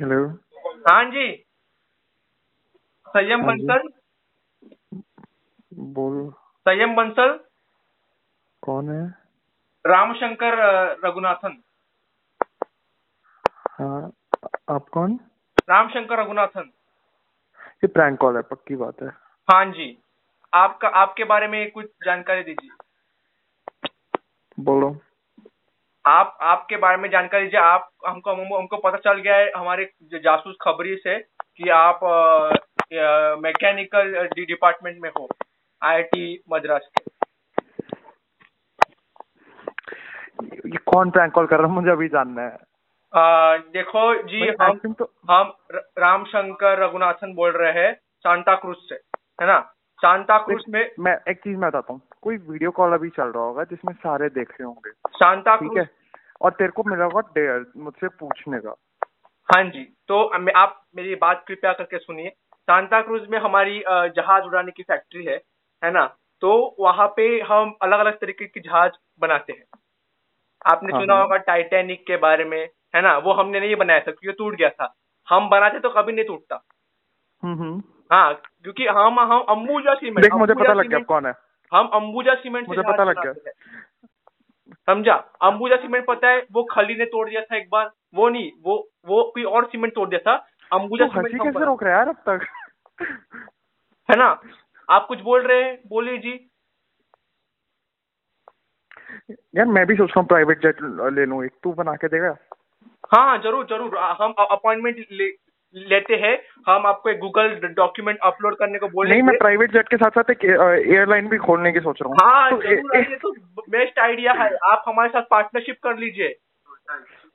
Hello. हाँ जी। संयम हाँ बंसल। बोल। संयम बंसल। कौन है? रामशंकर रघुनाथन। हाँ आप कौन? रामशंकर रघुनाथन। ये प्रैंक कॉल है पक्की बात है। हाँ जी। आपका आपके बारे में कुछ जानकारी दीजिए। बोलो। आप आपके बारे में जानकारी दीजिए। आप हमको हमको पता चल गया है हमारे जो जासूस खबरी से कि आप मैकेनिकल डिपार्टमेंट में हो आईआईटी मद्रास के। ये कौन प्रैंक कॉल कर रहा है? मुझे अभी जानना है। अ, देखो जी हम तो हम रामशंकर रघुनाथन बोल रहे हैं सांता क्रूज से है ना? सांता क्रूज में मैं एक चीज़ मैं बताता हूँ। कोई वीडियो कॉल अभी चल रहा होगा जिसमें सारे देख रहे होंगे। सांता क्रूज और तेरे को मिला होगा डेयर मुझसे पूछने का। हाँ जी तो आप मेरी बात कृपया करके सुनिए। सांता क्रूज में हमारी जहाज़ उड़ाने की फैक्ट्री है है ना? तो वहाँ पे हम अलग अलग तरीके की जहाज़ बनाते हैं। आपने हाँ, सुना। होगा टाइटैनिक के बारे में है ना? वो हमने नहीं बनाया था क्योंकि टूट गया था। हम बनाते तो कभी नहीं टूटता। हम्म हम्म। हाँ क्योंकि हम हम अंबुजा सीमेंट देख मुझे पता लग गया कौन है। हम अंबुजा सीमेंट मुझे पता लग हैं। समझा? अंबुजा सीमेंट पता है वो खली ने तोड़ दिया था एक बार। वो नहीं वो वो कोई और सीमेंट तोड़ दिया था। अंबुजा तू सीमेंट कैसे रोक रहा है यार अब तक? है ना? आप कुछ बोल रहे हैं? बोलिए जी। यार मैं भी सोच रहा हूँ प्राइवेट जेट ले लूँ एक तू बना के देगा। हाँ ज़रूर ज़रूर। हम अपॉइंटमेंट ले, लेते हैं हम आपको एक गूगल डॉक्यूमेंट अपलोड करने को नहीं बोलेंगे मैं प्राइवेट जेट के साथ साथ एक एयरलाइन भी खोलने की सोच रहा हूँ। हाँ तो ए- ए- तो बेस्ट आइडिया है। आप हमारे साथ पार्टनरशिप कर लीजिए।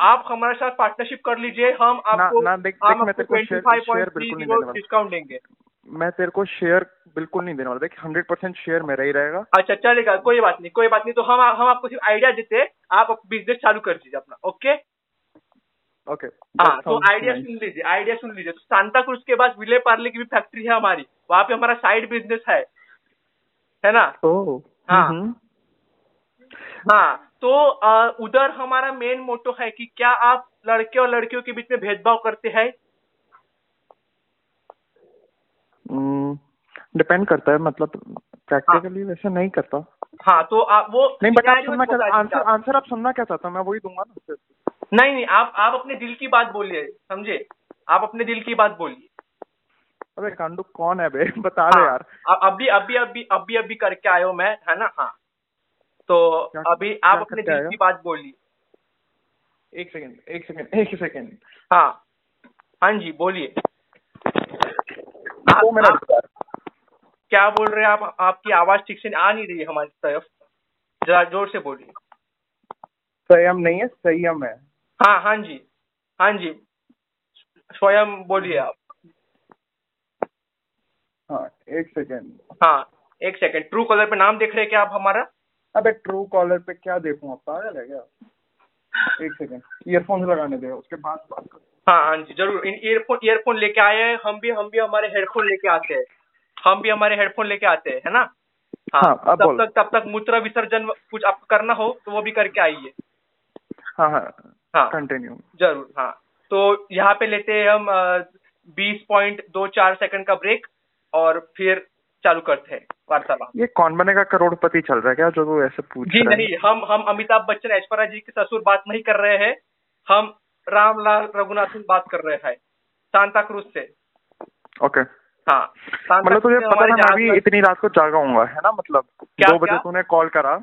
आप हमारे साथ पार्टनरशिप कर लीजिए। हम आपको ना, ना, देख- हम देख, आपको नहीं। डिस्काउंट देंगे। मैं तेरे को शेयर बिल्कुल नहीं देने वाला। देख हंड्रेड परसेंट शेयर मेरा ही रहेगा। अच्छा चलेगा कोई बात नहीं कोई बात नहीं। तो हम हम आपको सिर्फ़ आइडिया देते हैं। आप बिज़नेस चालू कर दीजिए अपना ओके ओके हाँ तो आइडिया सुन लीजिए आइडिया सुन लीजिए। तो सांता क्रूज के पास विले पार्ले की भी फैक्ट्री है हमारी। वहाँ पे हमारा साइड बिज़नेस है। है ना? ओह हाँ। हम्म। हाँ तो उधर हमारा मेन मोटो है कि क्या आप लड़के और लड़कियों के बीच में भेदभाव करते हैं? डिपेंड करता है मतलब प्रैक्टिकली वैसे नहीं करता। हाँ तो आप वो नहीं बट आप सुनना क्या आंसर आंसर आप सुनना क्या चाहता हूँ मैं वही दूँगा ना। नहीं नहीं आप आप अपने दिल की बात बोलिए समझे? आप अपने दिल की बात बोलिए। अबे कांडू कौन है बे? बता दे हाँ, यार। अभी अभी अभी अभी अभी करके आयो मैं है ना? हाँ। तो क्या- अभी आप क्या अपने दिल की बात बोलिए। एक सेकंड एक सेकंड एक सेकंड। हाँ। हाँ जी बोलिए। दो मिनट। क्या बोल रहे हैं? आप आपकी आवाज़ ठीक से आ नहीं रही है हमारी तरफ़। जरा ज़ोर से बोलिए। संयम नहीं है संयम है। हाँ हाँ जी हाँ जी। स्वयं बोलिए आप। हाँ एक सेकेंड हाँ एक सेकेंड ट्रू कॉलर पे नाम देख रहे हैं क्या आप हमारा? अबे ट्रू कॉलर पे क्या देखूँ पागल है क्या? एक सेकंड ईयरफोन्स लगाने दे उसके बाद बात कर। हाँ हाँ जी ज़रूर। इन ईयरफोन ईयरफोन लेके आए हैं। हम भी हम भी हमारे हेडफोन लेके आते हैं। हम भी हमारे हेडफोन लेके आते हैं है ना? हाँ, अब तब तक तब तक मूत्र विसर्जन कुछ आपको करना हो तो वो भी करके आइए। हाँ हाँ। हाँ। कंटिन्यू ज़रूर हाँ। तो यहाँ पे लेते हैं हम बीस पॉइंट दो चार सेकंड का ब्रेक और फिर चालू करते हैं वार्तालाप। ये कौन बनेगा करोड़पति चल रहा है क्या जो ऐसे पूछ जी नहीं हम हम अमिताभ बच्चन ऐश्वर्या जी के ससुर बात नहीं कर रहे हैं। हम रामलाल रघुनाथन बात कर रहे हैं। सांता क्रूज से। ओके। हाँ मतलब तुझे पता ना मैं भी इतनी रात को जागा हूँगा है ना? मतलब दो बजे तूने कॉल करा।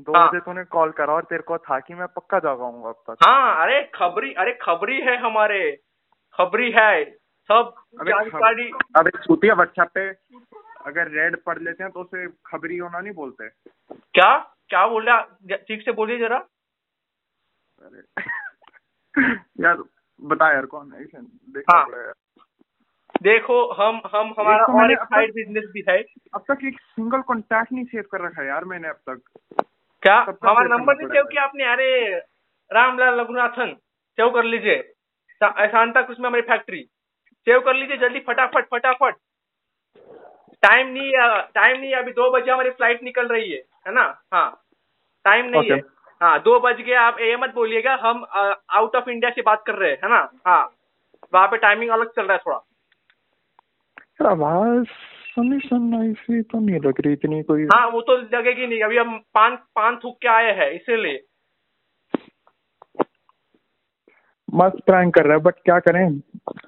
दो हाँ। बजे तूने कॉल करा और तेरे को था कि मैं पक्का जागा हूँगा अब तक। हाँ अरे खबरी अरे खबरी है हमारे। खबरी है सब जानकारी। अबे छूतिया व्हाट्सएप पे अगर रेड पढ़ लेते हैं तो उसे खबरी होना नहीं बोलते। क्या? क्या बोल रहा ठीक से बोलिए जरा। अरे यार बता यार कौन है? देखना हाँ। पड़ेगा। देखो हम हम हमारा तो और एक साइड बिज़नेस भी है। अब तक एक सिंगल कॉन्टैक्ट नहीं सेव कर रखा है यार मैंने अब तक। क्या हमारा नंबर नहीं। सेव किया आपने अरे रामलाल रघुनाथन सेव कर लीजिए। सांता क्रूज में हमारी फैक्ट्री सेव कर लीजिए जल्दी फटाफट फटाफट। टाइम नहीं है टाइम नहीं है अभी दो बजे हमारी फ़्लाइट निकल रही है है ना? हाँ टाइम नहीं okay. है। हाँ दो बज गए आप ये मत बोलिएगा हम आउट ऑफ़ इंडिया से बात कर रहे हैं है ना? हाँ वहाँ पे टाइमिंग अलग चल रहा है थोड़ा। सुनी सुनाई सी तो नहीं लग रही इतनी कोई। हाँ वो तो लगेगी नहीं। अभी हम पान पान थूक के आए हैं इसीलिए। मस्त प्रैंक कर रहा है बट क्या करें?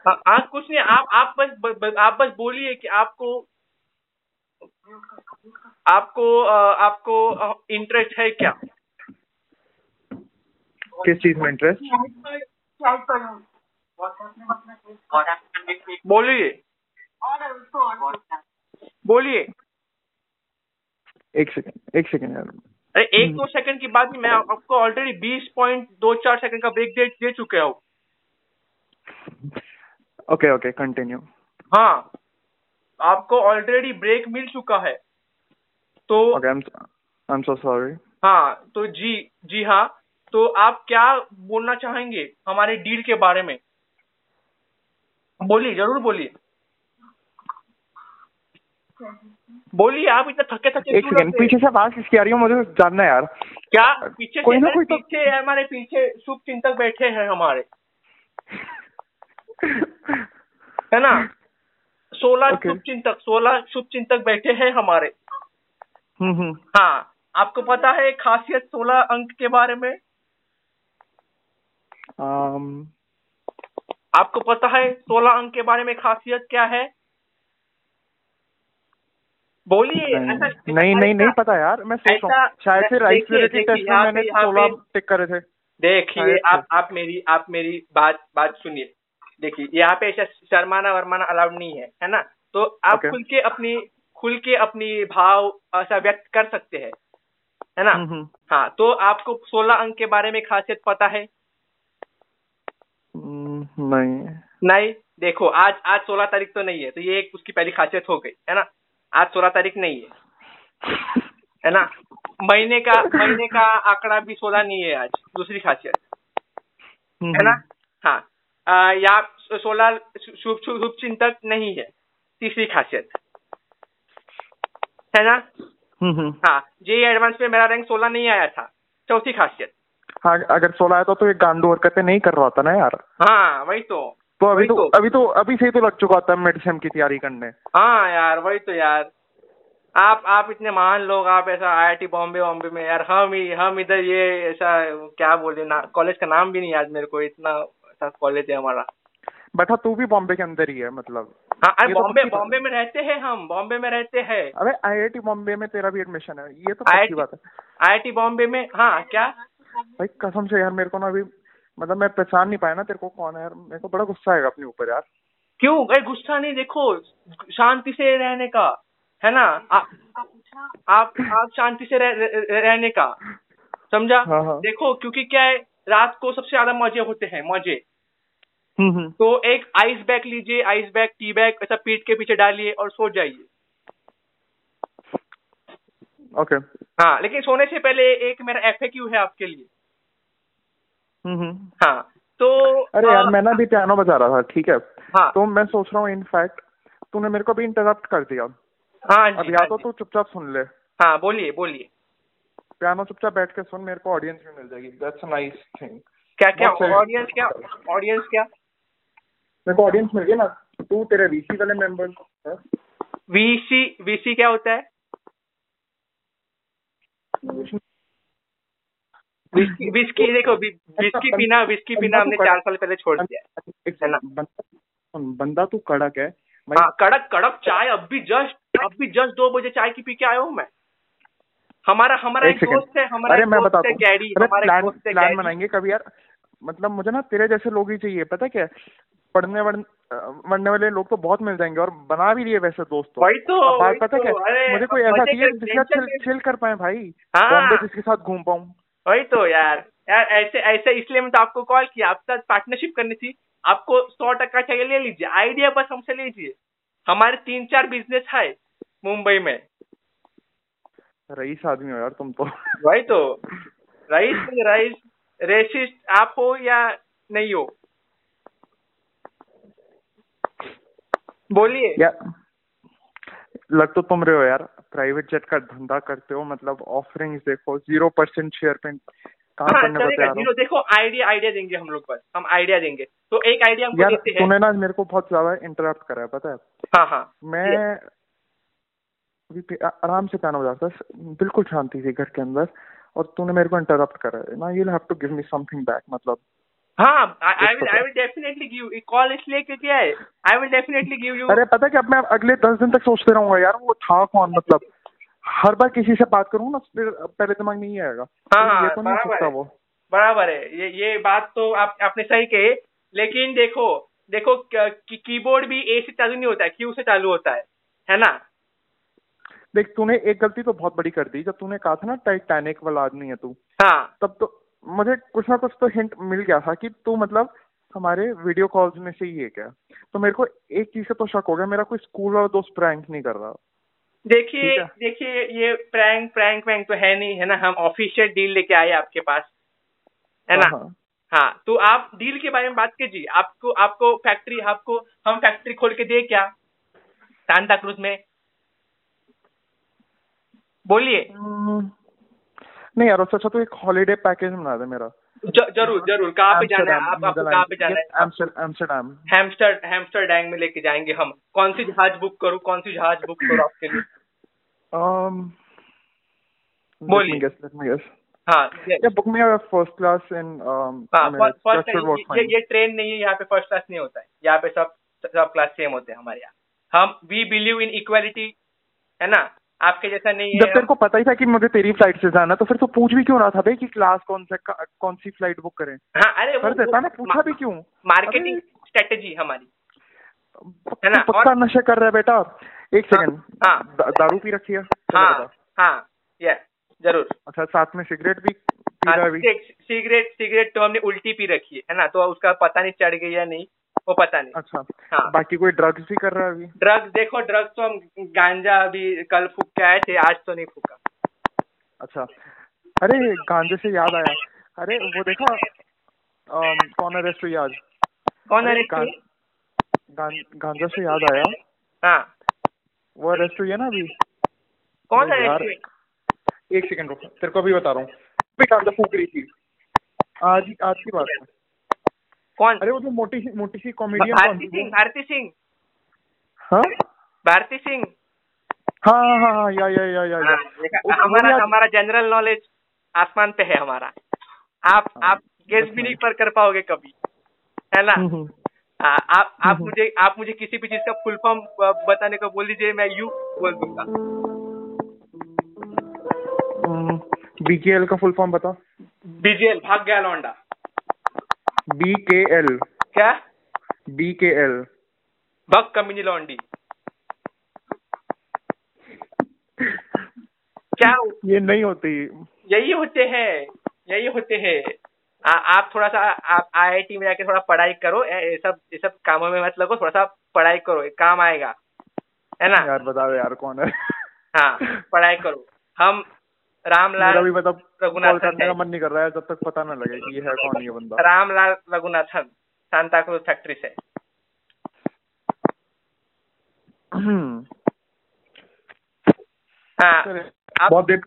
हाँ आज कुछ नहीं आप आप बस ब, ब, आप बस बोलिए कि आपको आपको आपको इंटरेस्ट है क्या? किस चीज़ में इंटरेस्ट बोलिए। बोलिए। एक सेकंड एक सेकंड यार। अरे एक दो सेकंड की बात नहीं मैं आपको ऑलरेडी बीस पॉइंट दो चार सेकंड का ब्रेक दे दे चुके हो। ओके ओके कंटिन्यू हाँ आपको ऑलरेडी ब्रेक मिल चुका है। तो आई एम सो सॉरी हाँ तो जी जी हाँ तो आप क्या बोलना चाहेंगे हमारे डील के बारे में? बोलिए ज़रूर बोलिए। बोलिए आप इतना थके थके एक सेकंड पीछे से आवाज़ किसकी आ रही है? मुझे जानना है यार। क्या? पीछे कोई ना है, कोई तो- पीछे हमारे पीछे शुभ चिंतक बैठे हैं हमारे। है ना? सोलह Okay. शुभ चिंतक सोलह शुभ चिंतक बैठे हैं हमारे। हम्म हम्म। हाँ आपको पता है खासियत सोलह अंक के बारे में? um, आपको पता है सोलह अंक के बारे में खासियत क्या है? बोलिए नहीं नहीं नहीं पता यार मैं सोच रहा हूँ। शायद से राइस टेस्ट में मैंने सोलह टिक करे थे। देखिए आप आप मेरी आप मेरी बात बात सुनिए। देखिए यहाँ पे ऐसा शर्माना वरमाना अलाउड नहीं है है ना? तो आप Okay. खुल के अपनी खुल के अपनी भाव ऐसा व्यक्त कर सकते हैं है ना? हम्म, हम्म, हाँ तो आपको सोलह अंक के बारे में खासियत पता है? हम्म, नहीं। नहीं? देखो आज आज सोलह तारीख तो नहीं है तो ये एक उसकी पहली खासियत हो गई है ना? आज सोलह तारीख नहीं है। है ना? महीने का महीने का आंकड़ा भी सोलह नहीं है आज दूसरी खासियत। हम्म, है ना? हाँ। आ, यहाँ सोलह शुभ शुभ चिंतक नहीं है तीसरी खासियत। है ना? हम्म, हम्म। हाँ जे एडवांस में मेरा रैंक सोलह नहीं आया था चौथी खासियत। हाँ अगर सोलह आया था तो ये गांडू हरकतें नहीं कर रहा था ना यार। हाँ वही तो। तो अभी तो तो। अभी तो अभी से ही तो लग चुका था मेडिसिन की तैयारी करने। हाँ यार वही तो यार। आप आप इतने महान लोग आप ऐसा आईआईटी बॉम्बे बॉम्बे में यार हम ही हम इधर ये ऐसा क्या बोले ना कॉलेज का नाम भी नहीं याद मेरे को इतना ऐसा कॉलेज है हमारा। बैठा तू भी बॉम्बे के अंदर ही है मतलब। हाँ अरे तो बॉम्बे बात बॉम्बे में रहते हैं हम बॉम्बे में रहते हैं। अबे आईआईटी बॉम्बे में तेरा भी एडमिशन है ये तो पक्की बात है। आईआईटी बॉम्बे में हाँ क्या? भाई कसम से यार मेरे को ना अभी मतलब मैं पहचान नहीं पाया ना तेरे को कौन है यार। मेरे को बड़ा गुस्सा आएगा अपने ऊपर यार। क्यों? अरे गुस्सा नहीं देखो शांति से रहने का है ना? आ, आप आप शांति से रह, रह, रहने का समझा? हाँ, हाँ। देखो क्योंकि क्या है रात को सबसे ज़्यादा मज़े होते हैं मज़े। हम्म हम्म। तो एक आइस बैग लीजिए आइस बैग टी बैग ऐसा पीठ के पीछे डालिए और सो जाइए। ओके। हाँ लेकिन सोने से पहले एक मेरा एफ़ है आपके लिए। हाँ तो अरे यार मैं ना अभी पियानो बजा रहा था ठीक है? हाँ। तो मैं सोच रहा हूँ इनफैक्ट तूने मेरे को भी इंटरप्ट कर दिया। हाँ अब या हाँ तो तू चुपचाप सुन ले। हाँ बोलिए बोलिए। पियानो चुपचाप बैठ के सुन मेरे को ऑडियंस भी मिल जाएगी। दैट्स नाइस थिंग क्या क्या ऑडियंस क्या ऑडियंस क्या? मेरे को ऑडियंस मिल गई ना। तू तेरे वीसी वाले मेंबर्स वीसी वीसी क्या होता है? विस्की विस्की देखो वि- विस्की पीना विस्की पीना हमने चार साल पहले छोड़ दिया। है? बंदा तू कड़क है। भाई हाँ कड़क कड़क चाय अब भी जस्ट अब भी जस्ट दो बजे चाय की पी के आया हूँ मैं। हमारा हमारा एक एक दोस्त है हमारा अरे मैं दोस्त बताता है हूँ। प्लान दोस्त है प्लान बनाएँगे कभी यार। मतलब मुझे ना तेरे जैसे लोग ही चाहिए। पता क्या पढ़ने वढ़ने वाले लोग तो बहुत मिल जाएँगे और बना भी लिए वैसे दोस्त तो। वही तो अब बात पता तो, क्या मुझे कोई ऐसा चाहिए जिसके साथ चिल, चिल कर पाए भाई। हाँ। बॉम्बे जिसके साथ घूम पाऊँ। वही तो यार। यार ऐसे ऐसे इसलिए मैं तो आपको कॉल किया। आपके साथ पार्टनरशिप करनी थी। आपको सौ टक्का चाहिए ले लीजिए। आइडिया बस हमसे लीजिए। हमारे तीन चार बिज़नेस है मुंबई में। रईस आदमी हो यार तुम तो। वही तो। रईस रईस रेसिस्ट आप हो या नहीं हो। बोलिए। लग तो तुम रहे हो यार। प्राइवेट जेट का धंधा करते हो मतलब ऑफरिंग्स देखो ज़ीरो परसेंट शेयर पे काम हाँ करने को चलेगा। तैयार हूँ? ज़ीरो देखो आइडिया आइडिया देंगे हम लोग बस। हम आइडिया देंगे। तो एक आइडिया यार तूने ना मेरे को बहुत ज़्यादा इंटरप्ट करा है पता है? हाँ हाँ। मैं आराम से पियानो बजाता था बिल्कुल शांति थी घर के अंदर। और तूने मेरे को इंटरप्ट करा है। ना you have to give me something back मतलब। हाँ I will I will definitely give call इसलिए क्योंकि है I will definitely give you अरे पता है कि अब मैं अगले दस दिन तक सोचते रहूँगा यार वो था कौन मतलब? हर बार किसी से बात करूँ ना फिर पहले दिमाग में ये आएगा। हाँ, तो हाँ, ये तो नहीं सकता वो। बराबर है। ये ये बात तो आप आपने सही कही लेकिन देखो देखो की, कीबोर्ड भी ए से चालू नहीं होता है क्यू से चालू होता है है ना? देख तूने एक गलती तो बहुत बड़ी कर दी। जब तूने कहा था ना टाइटैनिक वाला आदमी है तू हाँ। तब तो मुझे कुछ ना कुछ तो हिंट मिल गया था कि तू मतलब हमारे वीडियो कॉल्स में से ही एक है तो मेरे को एक चीज़ से तो शक हो गया मेरा कोई स्कूल वाला दोस्त प्रैंक नहीं कर रहा। देखिए देखिए ये प्रैंक प्रैंक वैंक तो है नहीं है ना? हम ऑफिशियल डील लेके आए आपके पास है ना? हाँ, हाँ। हाँ तो आप डील के बारे में बात कीजिए। आपको आपको फैक्ट्री आपको हम फैक्ट्री खोल के दे क्या? सांता क्रूज में? बोलिए। हम्म, नहीं यार उससे अच्छा तो एक हॉलीडे पैकेज बना दे मेरा। ज़रूर ज़रूर। कहाँ पे जाना है? आप आपको कहाँ पे जाना है? एम्स्टरडैम हैमस्टर हैमस्टर डैंग में लेके जाएँगे हम। कौन सी जहाज़ बुक करूँ? कौन सी जहाज़ बुक करूँ आपके लिए? Um बोलिए। हाँ. फ़र्स्ट work ये ये ट्रेन नहीं है यहाँ पे फ़र्स्ट क्लास नहीं होता है। यहाँ पे सब सब क्लास सेम होते हैं हमारे यहाँ। हम वी बिलीव इन इक्वालिटी है ना? आपके जैसा नहीं जब है तेरे को पता ही था कि मुझे तेरी फ़्लाइट से जाना तो फिर तो पूछ भी क्यों रहा था भाई कि क्लास कौन सा कौन सी फ़्लाइट बुक करें? हाँ अरे कर देता ना पूछा भी क्यों? मार्केटिंग स्ट्रेटेजी हमारी। है ना, पक्का नशा कर रहा है बेटा? एक हाँ, सेकंड हाँ। दारू पी रखी है? हाँ हाँ ये ज़रूर। अच्छा साथ में सिगरेट भी हाँ, है सिगरेट सिगरेट सिगरेट तो हमने उल्टी पी रखी है है ना? तो उसका पता नहीं चढ़ गई या नहीं। वो पता नहीं। अच्छा। हाँ। बाकी कोई ड्रग्स भी कर रहा है अभी? ड्रग्स देखो ड्रग्स तो हम गांजा अभी कल फूक के आए थे आज तो नहीं फूका। अच्छा। अरे गांजे से याद आया। अरे वो देखा कौन है रेस्टो आज? कौन अरे, गां- गां- गांजा से याद आया। हाँ। वो रेस्टो है ना अभी? कौन है अरे यार, एक सेकंड रुक तेरे को अभी बता रहा हूँ। गांजा फूक रही थी। आज आज की बात है। कौन? अरे वो जो मोटी सी मोटी सी कॉमेडियन भारती सिंह भारती सिंह। हाँ? भारती सिंह। हाँ हाँ हाँ या या या या या। हाँ, हमारा हमारा जनरल नॉलेज आसमान पे है हमारा। आप हाँ, आप गेस भी नहीं पर कर पाओगे कभी। है ना? हम्म, हम्म। हाँ, आप आप हम्म। मुझे आप मुझे किसी भी चीज़ का फुल फॉर्म बताने को बोल दीजिए मैं यू बोल दूँगा। बीजेएल का फुल फॉर्म बता बीजेल भाग गया लौंडा। बी के एल क्या? बी के एल भग कमीनी लौंडी। क्या ये नहीं होती। यही होते हैं यही होते हैं। आ, आप थोड़ा सा आप आईआईटी में जाके थोड़ा पढ़ाई करो ये सब ये सब कामों में मत लगो थोड़ा सा पढ़ाई करो ये काम आएगा। है ना? यार बता दे यार कौन है? हाँ पढ़ाई करो। हम रामलाल मतलब रघुनाथन करने का मन नहीं कर रहा है जब तक पता ना लगे कि ये है कौन ये बंदा। Ramlal Raghunathan Santa cruise factory से। हम्म। हाँ बहुत देख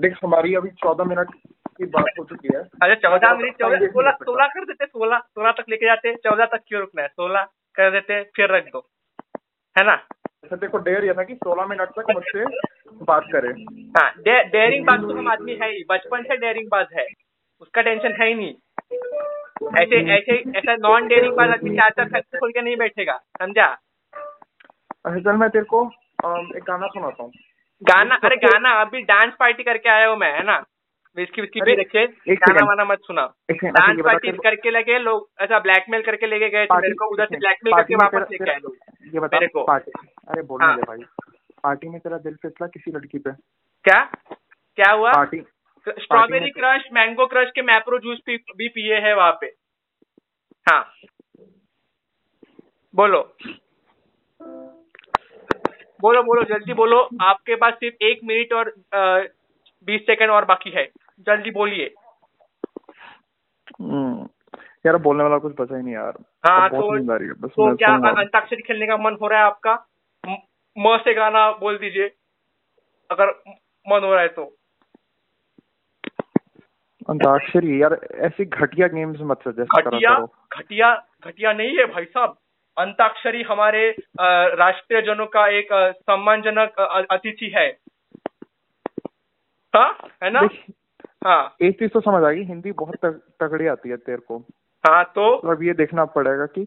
देख हमारी अभी चौदह मिनट की बात हो चुकी है। अरे चौदह मिनट चौदह सोलह सोलह कर देते सोलह सोलह तक लेके जाते चौदह तक क्यों रुकना है? सोलह कर देते फिर रख दो। है ना? अच्छा देखो डेयर ये था कि सोलह मिनट तक मुझसे बात करे। हाँ डे, डेयरिंग बाज तो हम आदमी है ही। बचपन से डेयरिंग बाज है। उसका टेंशन है ही नहीं। ऐसे ऐसे ऐसा नॉन डेयरिंग बाज आदमी चार चार फैक्ट्री खोल के नहीं बैठेगा समझा? अच्छा चल मैं तेरे को एक गाना सुनाता हूँ। गाना? अरे गाना अभी डांस पार्टी करके आया हूँ मैं है ना? इसकी इसकी भी रखे। गाना वाना मत अच्छा, डांस पार्टी करके लगे लोग ऐसा ब्लैकमेल करके लेके गए मेरे को उधर से ब्लैकमेल करके वापस लेके आए लोग ये बता। मेरे को। अरे बोलने हाँ। दे भाई। पार्टी में तेरा दिल फिसला किसी लड़की पे? क्या? क्या हुआ? Party strawberry crush mango crush के मैप्रो जूस पी, भी पिए हैं वहाँ पे। हाँ। बोलो। बोलो बोलो जल्दी बोलो। आपके पास सिर्फ़ एक मिनट और बीस सेकंड और बाकी है। जल्दी बोलिए। हम्म, यार बोलने वाला कुछ बचा ही नहीं यार। हाँ तो बस तो क्या अंताक्षरी खेलने का मन हो रहा है आपका? म- म से गाना बोल दीजिए अगर मन हो रहा है तो। अंताक्षरी यार ऐसी घटिया गेम्स मत सजेस्ट करा घटिया घटिया घटिया नहीं है भाई साहब। अंताक्षरी हमारे राष्ट्रीय जनों का एक सम्मानजनक अतिथि है। हाँ है ना? हाँ। एक चीज़ तो समझ आ गई हिंदी बहुत तग- तगड़ी आती है तेरे को। हाँ तो? अब ये देखना पड़ेगा कि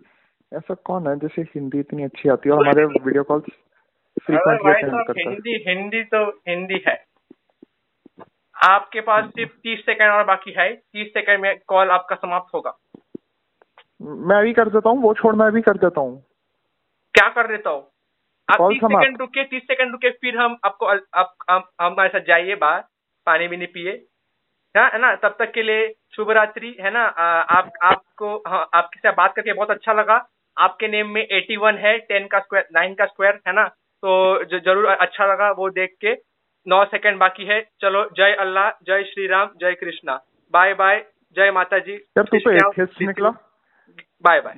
ऐसा कौन है जैसे हिंदी इतनी अच्छी आती है और हमारे वीडियो कॉल्स फ्रीक्वेंटली अटेंड करता है। हिंदी हिंदी तो हिंदी है। आपके पास सिर्फ़ तीस सेकंड और बाकी है। तीस सेकंड में कॉल आपका समाप्त होगा। मैं भी कर देता हूँ वो छोड़ मैं भी कर देता हूँ। क्या कर देता हूँ? आप तीस। सेकंड रुके तीस सेकंड रुके फिर हम आपको आप, आप, आप हमारे साथ जाइए बाहर पानी भी नहीं पिए। हाँ है ना? तब तक के लिए शुभ रात्रि है ना? आ, आप आपको हाँ आपके साथ बात करके बहुत अच्छा लगा। आपके नेम में एटी वन है टेन का स्क्वायर नाइन का स्क्वायर है ना? तो ज- ज़रूर अच्छा लगा वो देख के। नौ सेकंड बाकी है। चलो जय अल्लाह जय श्री राम जय कृष्णा। बाय बाय जय माता जी तू बाय बाय।